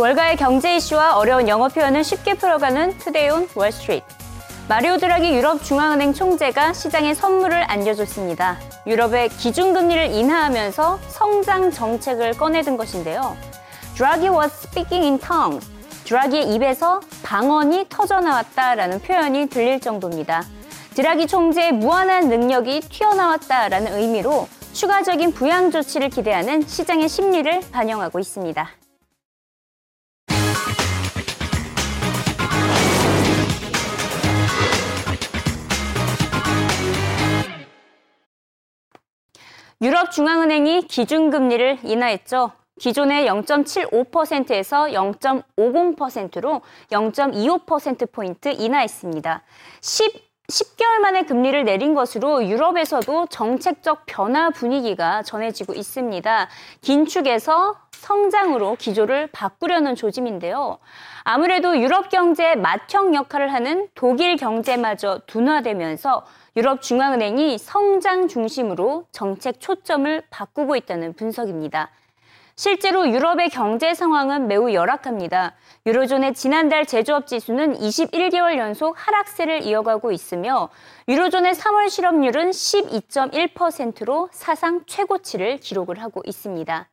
월가의 경제 이슈와 어려운 영어 표현을 쉽게 풀어가는 투데이온 월스트리트. 마리오 드라기 유럽 중앙은행 총재가 시장에 선물을 안겨줬습니다. 유럽의 기준금리를 인하하면서 성장 정책을 꺼내든 것인데요. Draghi was speaking in tongues. 드라기의 입에서 방언이 터져나왔다라는 표현이 들릴 정도입니다. 드라기 총재의 무한한 능력이 튀어나왔다라는 의미로 추가적인 부양 조치를 기대하는 시장의 심리를 반영하고 있습니다. 유럽 중앙은행이 기준금리를 인하했죠. 기존의 0.75%에서 0.50%로 0.25%포인트 인하했습니다. 10, 10개월 만에 금리를 내린 것으로 유럽에서도 정책적 변화 분위기가 전해지고 있습니다. 긴축에서 성장으로 기조를 바꾸려는 조짐인데요. 아무래도 유럽 경제의 맏형 역할을 하는 독일 경제마저 둔화되면서 유럽 중앙은행이 성장 중심으로 정책 초점을 바꾸고 있다는 분석입니다. 실제로 유럽의 경제 상황은 매우 열악합니다. 유로존의 지난달 제조업 지수는 21개월 연속 하락세를 이어가고 있으며 유로존의 3월 실업률은 12.1%로 사상 최고치를 기록을 하고 있습니다.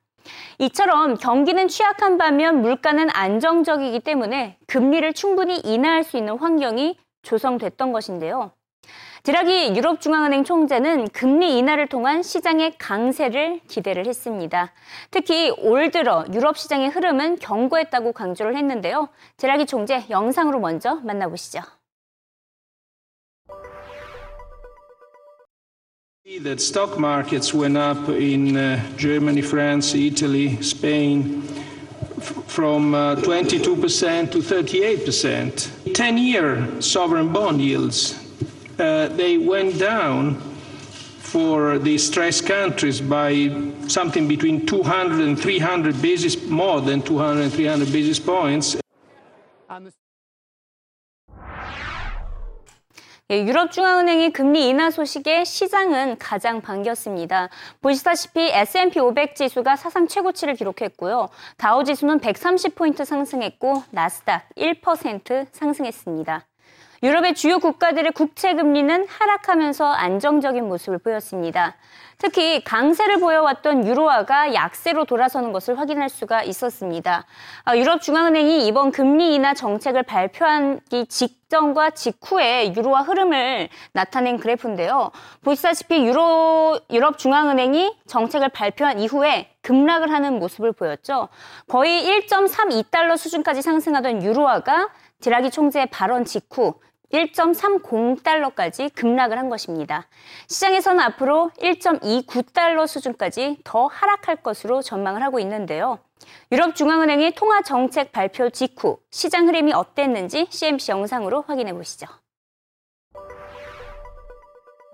이처럼 경기는 취약한 반면 물가는 안정적이기 때문에 금리를 충분히 인하할 수 있는 환경이 조성됐던 것인데요. 드라기 유럽중앙은행 총재는 금리 인하를 통한 시장의 강세를 기대를 했습니다. 특히 올 들어 유럽 시장의 흐름은 견고했다고 강조를 했는데요. 드라기 총재 영상으로 먼저 만나보시죠. that stock markets went up in uh, Germany, France, Italy, Spain from uh, 22% to 38%. 10 year sovereign bond yields uh, they went down for the stressed countries by something between 200 and 300 basis, more than 200 and 300 basis points. 예, 유럽중앙은행의 금리 인하 소식에 시장은 가장 반겼습니다. 보시다시피 S&P 500 지수가 사상 최고치를 기록했고요. 다우 지수는 130포인트 상승했고 나스닥 1% 상승했습니다. 유럽의 주요 국가들의 국채 금리는 하락하면서 안정적인 모습을 보였습니다. 특히 강세를 보여왔던 유로화가 약세로 돌아서는 것을 확인할 수가 있었습니다. 아, 유럽 중앙은행이 이번 금리 인하 정책을 발표하기 직전과 직후에 유로화 흐름을 나타낸 그래프인데요. 보시다시피 유로 유럽 중앙은행이 정책을 발표한 이후에 급락을 하는 모습을 보였죠. 거의 1.32달러 수준까지 상승하던 유로화가 드라기 총재의 발언 직후 1.30달러까지 급락을 한 것입니다. 시장에서는 앞으로 1.29달러 수준까지 더 하락할 것으로 전망을 하고 있는데요. 유럽 중앙은행의 통화 정책 발표 직후 시장 흐름이 어땠는지 CMC 영상으로 확인해 보시죠.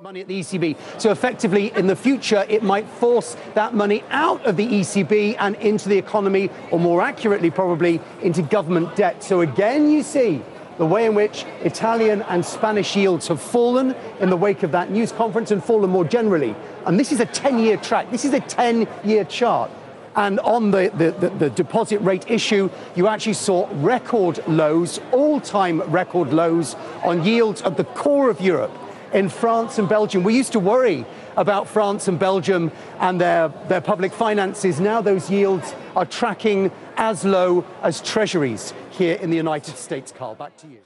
Money at the ECB. So effectively, in the future, it might force that money out of the ECB and into the economy, or more accurately, probably into government debt. So again, you see the way in which Italian and Spanish yields have fallen in the wake of that news conference and fallen more generally. And this is a 10 year track, this is a 10 year chart. And on the, the, the, the, deposit rate issue, you actually saw record lows, all time record lows on yields at the core of Europe in France and Belgium. We used to worry about France and Belgium and their, their public finances. Now those yields are tracking as low as treasuries here in the United States. Carl, back to you.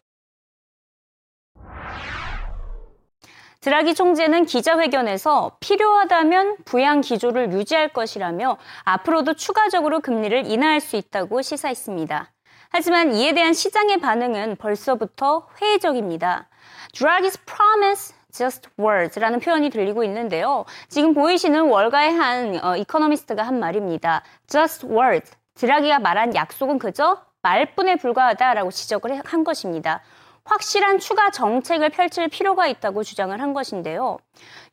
드라기 총재는 기자회견에서 필요하다면 부양 기조를 유지할 것이라며 앞으로도 추가적으로 금리를 인하할 수 있다고 시사했습니다. 하지만 이에 대한 시장의 반응은 벌써부터 회의적입니다. Draghi's promise just words라는 표현이 들리고 있는데요. 지금 보이시는 월가의 한 어, 이코노미스트가 한 말입니다. just words. 드라기가 말한 약속은 그저 말뿐에 불과하다라고 지적을 한 것입니다. 확실한 추가 정책을 펼칠 필요가 있다고 주장을 한 것인데요.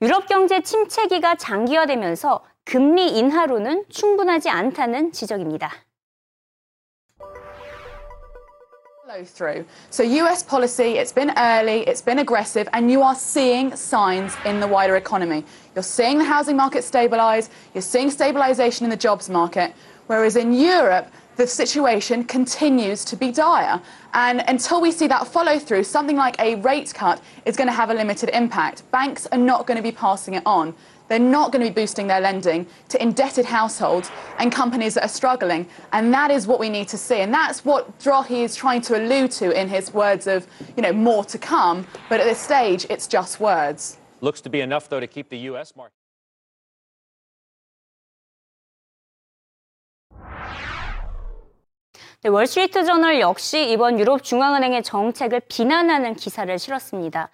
유럽 경제 침체기가 장기화되면서 금리 인하로는 충분하지 않다는 지적입니다. Through. So US policy, it's been early, it's been aggressive, and you are seeing signs in the wider economy. You're seeing the housing market stabilise, you're seeing stabilisation in the jobs market. Whereas in Europe, the situation continues to be dire. And until we see that follow through, something like a rate cut is going to have a limited impact. Banks are not going to be passing it on. They're not going to be boosting their lending to indebted households and companies that are struggling. And that is what we need to see. And that's what Draghi is trying to allude to in his words of, you know, more to come. But at this stage, it's just words. Looks to be enough, though, to keep the U.S. market. 네, 월스트리트 저널 역시 이번 유럽 중앙은행의 정책을 비난하는 기사를 실었습니다.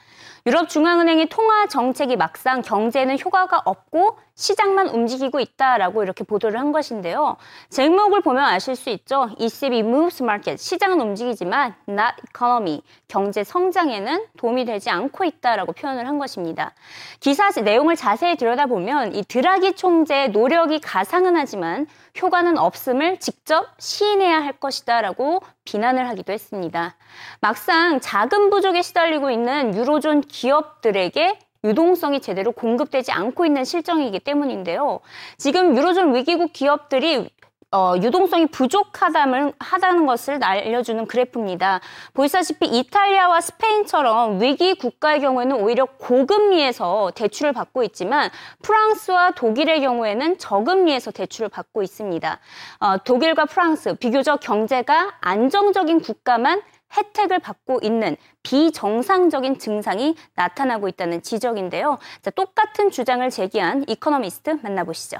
유럽 중앙은행의 통화 정책이 막상 경제에는 효과가 없고 시장만 움직이고 있다라고 이렇게 보도를 한 것인데요. 제목을 보면 아실 수 있죠. ECB moves market. 시장은 움직이지만 not economy. 경제 성장에는 도움이 되지 않고 있다라고 표현을 한 것입니다. 기사 내용을 자세히 들여다보면 이 드라기 총재의 노력이 가상은 하지만 효과는 없음을 직접 시인해야 할 것이다라고 비난을 하기도 했습니다. 막상 자금 부족에 시달리고 있는 유로존 기업들에게 유동성이 제대로 공급되지 않고 있는 실정이기 때문인데요. 지금 유로존 위기국 기업들이 어, 유동성이 부족하다는 하다는 것을 알려주는 그래프입니다. 보시다시피 이탈리아와 스페인처럼 위기 국가의 경우에는 오히려 고금리에서 대출을 받고 있지만 프랑스와 독일의 경우에는 저금리에서 대출을 받고 있습니다. 어, 독일과 프랑스 비교적 경제가 안정적인 국가만 혜택을 받고 있는 비정상적인 증상이 나타나고 있다는 지적인데요. 자, 똑같은 주장을 제기한 이코노미스트 만나보시죠.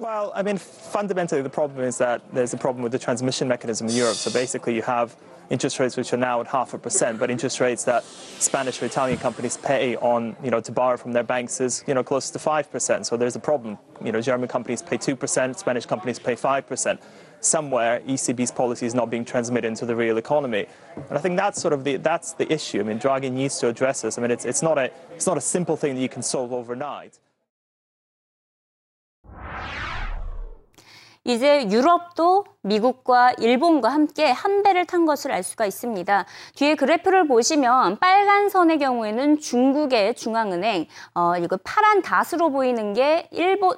Well, I mean, fundamentally, the problem is that there's a problem with the transmission mechanism in Europe. So basically, you have interest rates which are now at half a percent, but interest rates that Spanish or Italian companies pay on, you know, to borrow from their banks is, you know, close to five percent. So there's a problem. You know, German companies pay two percent, Spanish companies pay five percent. Somewhere, ECB's policy is not being transmitted into the real economy, and I think that's sort of the that's the issue. I mean, Draghi needs to address this. I mean, it's it's not a it's not a simple thing that you can solve overnight. 이제 유럽도 미국과 일본과 함께 한 배를 탄 것을 알 수가 있습니다. 뒤에 그래프를 보시면 빨간 선의 경우에는 중국의 중앙은행, 어, 이거 파란 닷으로 보이는 게 일본,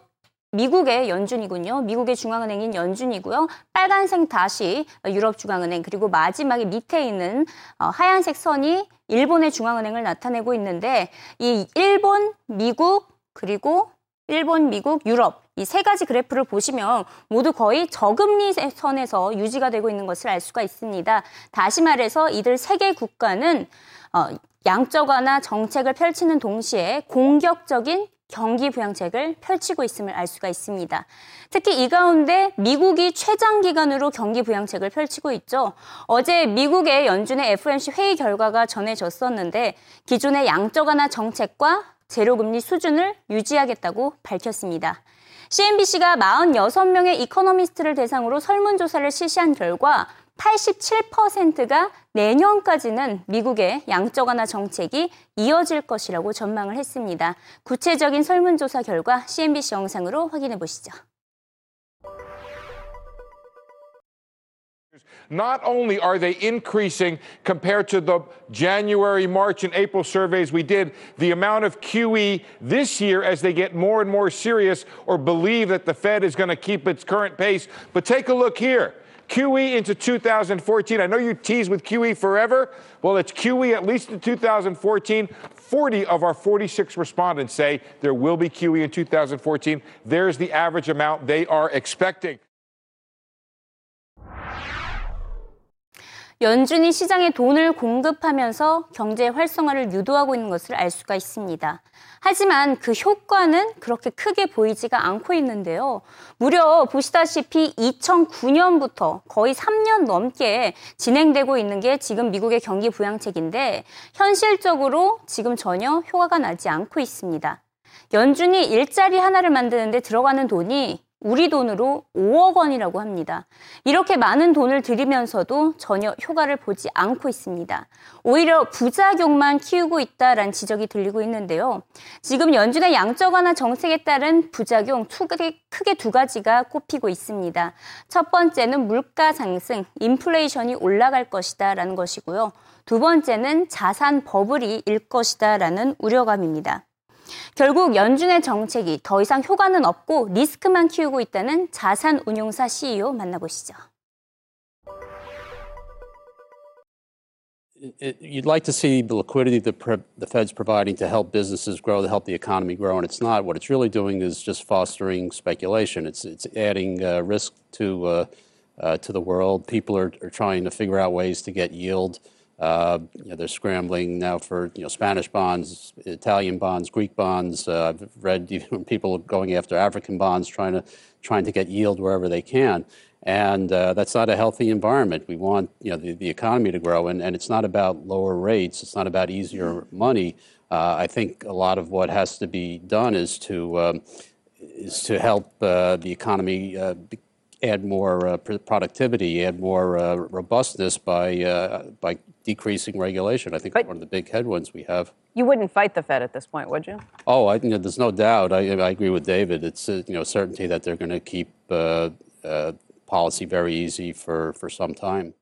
미국의 연준이군요. 미국의 중앙은행인 연준이고요. 빨간색 닷이 유럽 중앙은행 그리고 마지막에 밑에 있는 어, 하얀색 선이 일본의 중앙은행을 나타내고 있는데 이 일본, 미국 그리고 일본, 미국, 유럽 이 세 가지 그래프를 보시면 모두 거의 저금리 선에서 유지가 되고 있는 것을 알 수가 있습니다. 다시 말해서 이들 세 개 국가는 어, 양적 완화 정책을 펼치는 동시에 공격적인 경기 부양책을 펼치고 있음을 알 수가 있습니다. 특히 이 가운데 미국이 최장 기간으로 경기 부양책을 펼치고 있죠. 어제 미국의 연준의 FOMC 회의 결과가 전해졌었는데 기존의 양적 완화 정책과 제로금리 수준을 유지하겠다고 밝혔습니다. CNBC가 46명의 이코노미스트를 대상으로 설문조사를 실시한 결과 87%가 내년까지는 미국의 양적 완화 정책이 이어질 것이라고 전망을 했습니다. 구체적인 설문조사 결과 CNBC 영상으로 확인해 보시죠. Not only are they increasing compared to the January, March, and April surveys we did, the amount of QE this year as they get more and more serious or believe that the Fed is going to keep its current pace. But take a look here. QE into 2014. I know you tease with QE forever. Well, it's QE at least in 2014. 40 of our 46 respondents say there will be QE in 2014. There's the average amount they are expecting. 연준이 시장에 돈을 공급하면서 경제 활성화를 유도하고 있는 것을 알 수가 있습니다. 하지만 그 효과는 그렇게 크게 보이지가 않고 있는데요. 무려 보시다시피 2009년부터 거의 3년 넘게 진행되고 있는 게 지금 미국의 경기 부양책인데 현실적으로 지금 전혀 효과가 나지 않고 있습니다. 연준이 일자리 하나를 만드는데 들어가는 돈이 우리 돈으로 5억 원이라고 합니다. 이렇게 많은 돈을 들이면서도 전혀 효과를 보지 않고 있습니다. 오히려 부작용만 키우고 있다라는 지적이 들리고 있는데요. 지금 연준의 양적 완화 정책에 따른 부작용 크게 두 가지가 꼽히고 있습니다. 첫 번째는 물가 상승, 인플레이션이 올라갈 것이다라는 것이고요. 두 번째는 자산 버블이 일 것이다라는 우려감입니다. 결국 연준의 정책이 더 이상 효과는 없고 리스크만 키우고 있다는 자산 운용사 CEO 만나보시죠. you'd like to see the liquidity that the Fed's providing to help businesses grow, to help the economy grow, and it's not. What it's really doing is just fostering speculation. It's it's adding uh, risk to uh, uh, to the world. People are, are trying to figure out ways to get yield. Uh, you know, they're scrambling now for you know Spanish bonds, Italian bonds, Greek bonds. Uh, I've read even people going after African bonds, trying to trying to get yield wherever they can and uh, that's not a healthy environment. We want you know the, the economy to grow, and, and it's not about lower rates. It's not about easier money. Uh, I think a lot of what has to be done is to um, is to help uh, the economy uh, add more uh, productivity, add more uh, robustness by by decreasing regulation. I think but one of the big headwinds we have. You wouldn't fight the Fed at this point, would you? Oh, I, you know, there's no doubt. I, I agree with David. It's you know certainty that they're going to keep policy very easy for, for some time.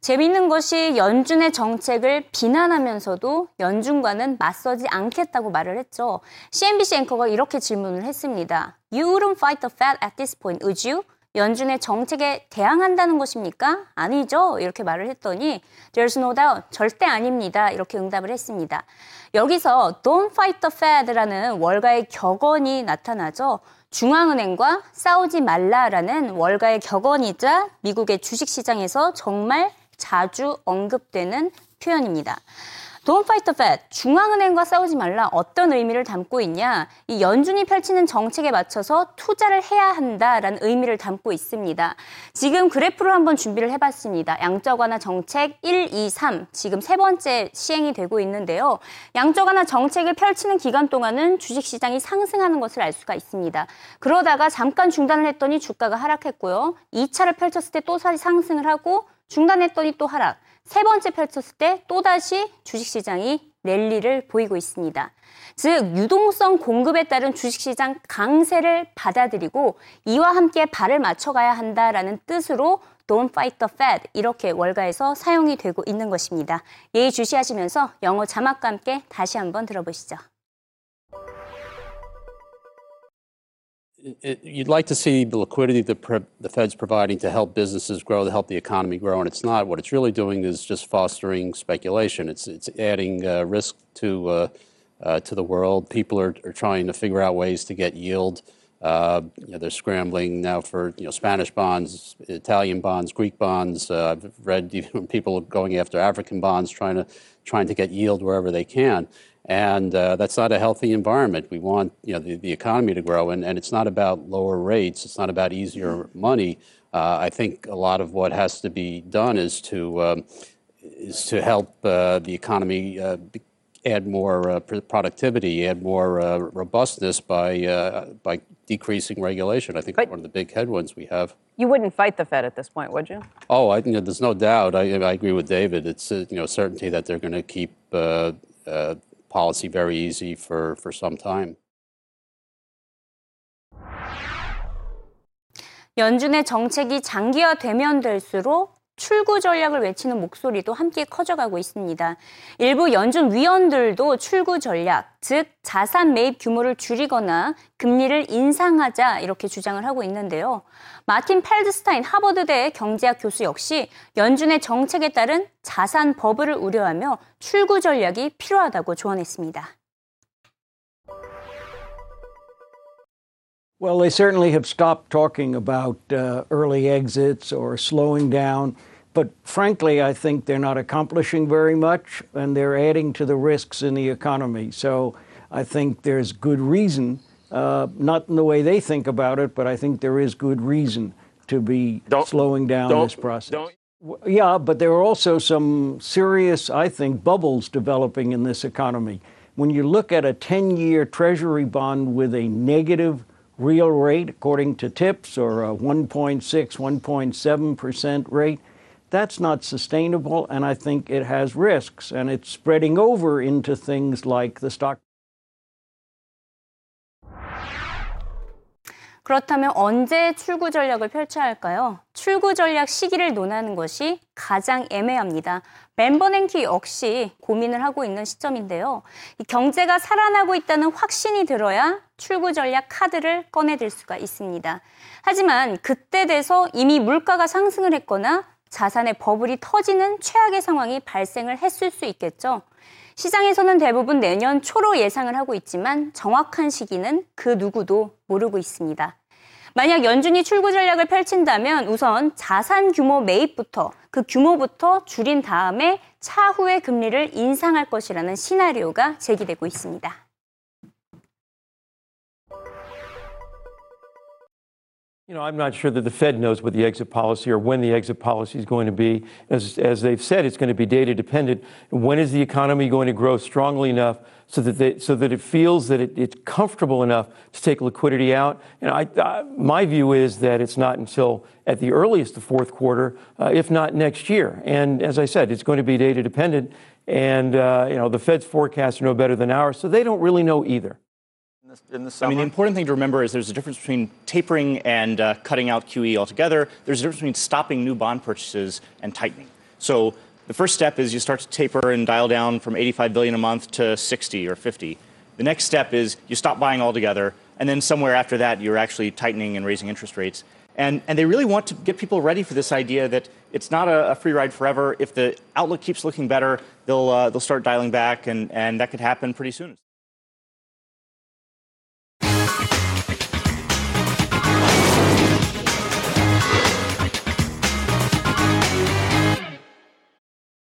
재미있는 것이 연준의 정책을 비난하면서도 연준과는 맞서지 않겠다고 말을 했죠. CNBC 앵커가 이렇게 질문을 했습니다. You wouldn't fight the Fed at this point, would you? 연준의 정책에 대항한다는 것입니까? 아니죠. 이렇게 말을 했더니 There's no doubt. 절대 아닙니다. 이렇게 응답을 했습니다. 여기서 Don't fight the Fed라는 월가의 격언이 나타나죠. 중앙은행과 싸우지 말라라는 월가의 격언이자 미국의 주식시장에서 정말 자주 언급되는 표현입니다. Don't fight the Fed. 중앙은행과 싸우지 말라. 어떤 의미를 담고 있냐? 이 연준이 펼치는 정책에 맞춰서 투자를 해야 한다라는 의미를 담고 있습니다. 지금 그래프를 한번 준비를 해봤습니다. 양적 완화 정책 1, 2, 3. 지금 세 번째 시행이 되고 있는데요. 양적 완화 정책을 펼치는 기간 동안은 주식시장이 상승하는 것을 알 수가 있습니다. 그러다가 잠깐 중단을 했더니 주가가 하락했고요. 2차를 펼쳤을 때 또 다시 상승을 하고 중단했더니 또 하락. 세 번째 펼쳤을 때 또다시 주식시장이 랠리를 보이고 있습니다. 즉, 유동성 공급에 따른 주식시장 강세를 받아들이고 이와 함께 발을 맞춰가야 한다라는 뜻으로 Don't fight the Fed 이렇게 월가에서 사용이 되고 있는 것입니다. 예의 주시하시면서 영어 자막과 함께 다시 한번 들어보시죠. It, you'd like to see the liquidity that the Fed's providing to help businesses grow, to help the economy grow, and it's not. What it's really doing is just fostering speculation. It's it's adding uh, risk to uh, uh, to the world. People are, are trying to figure out ways to get yield. Uh, you know, they're scrambling now for you know Spanish bonds, Italian bonds, Greek bonds. Uh, I've read even people going after African bonds, trying to trying to get yield wherever they can and uh, that's not a healthy environment. We want you know the, the economy to grow, and, and it's not about lower rates. It's not about easier money. Uh, I think a lot of what has to be done is to um, is to help uh, the economy uh, add more uh, productivity, add more uh, robustness by by decreasing regulation. I think but one of the big headwinds we have. You wouldn't fight the Fed at this point, would you? Oh, I, you know, there's no doubt. I, I agree with David. It's you know certainty that they're going to keep policy very easy for, for some time. 연준의 정책이 장기화되면 될수록 출구 전략을 외치는 목소리도 함께 커져가고 있습니다. 일부 연준 위원들도 출구 전략, 즉 자산 매입 규모를 줄이거나 금리를 인상하자 이렇게 주장을 하고 있는데요. 마틴 펠드스타인 하버드대 경제학 교수 역시 연준의 정책에 따른 자산 버블을 우려하며 출구 전략이 필요하다고 조언했습니다. Well, they certainly have stopped talking about uh, early exits or slowing down. But frankly, I think they're not accomplishing very much and they're adding to the risks in the economy. So I think there's good reason, uh, not in the way they think about it, but I think there is good reason to be don't, slowing down this process. Yeah, but there are also some serious, I think, bubbles developing in this economy. When you look at a 10 year Treasury bond with a negative real rate, according to TIPS, or a 1.6, 1.7% rate, that's not sustainable, and I think it has risks, and it's spreading over into things like the stock. 그렇다면 언제 출구 전략을 펼쳐야 할까요? 출구 전략 시기를 논하는 것이 가장 애매합니다. 멤버냉키 역시 고민을 하고 있는 시점인데요. 경제가 살아나고 있다는 확신이 들어야 출구 전략 카드를 꺼내들 수가 있습니다. 하지만 그때 돼서 이미 물가가 상승을 했거나 자산의 버블이 터지는 최악의 상황이 발생을 했을 수 있겠죠. 시장에서는 대부분 내년 초로 예상을 하고 있지만 정확한 시기는 그 누구도 모르고 있습니다. 만약 연준이 출구 전략을 펼친다면 우선 자산 규모 매입부터 그 규모부터 줄인 다음에 차후에 금리를 인상할 것이라는 시나리오가 제기되고 있습니다. You know, I'm not sure that the Fed knows what the exit policy or when the exit policy is going to be. As, as they've said, it's going to be data dependent. When is the economy going to grow strongly enough so that, they, so that it feels that it, it's comfortable enough to take liquidity out? And I, I, my view is that it's not until at the earliest the fourth quarter, uh, if not next year. And as I said, it's going to be data dependent. And, uh, you know, the Fed's forecasts are no better than ours, so they don't really know either in the summer? I mean, the important thing to remember is there's a difference between tapering and uh, cutting out QE altogether. There's a difference between stopping new bond purchases and tightening. So the first step is you start to taper and dial down from 85 billion a month to 60 or 50. The next step is you stop buying altogether, and then somewhere after that, you're actually tightening and raising interest rates. And, and they really want to get people ready for this idea that it's not a, a free ride forever. If the outlook keeps looking better, they'll, uh, they'll start dialing back, and, and that could happen pretty soon.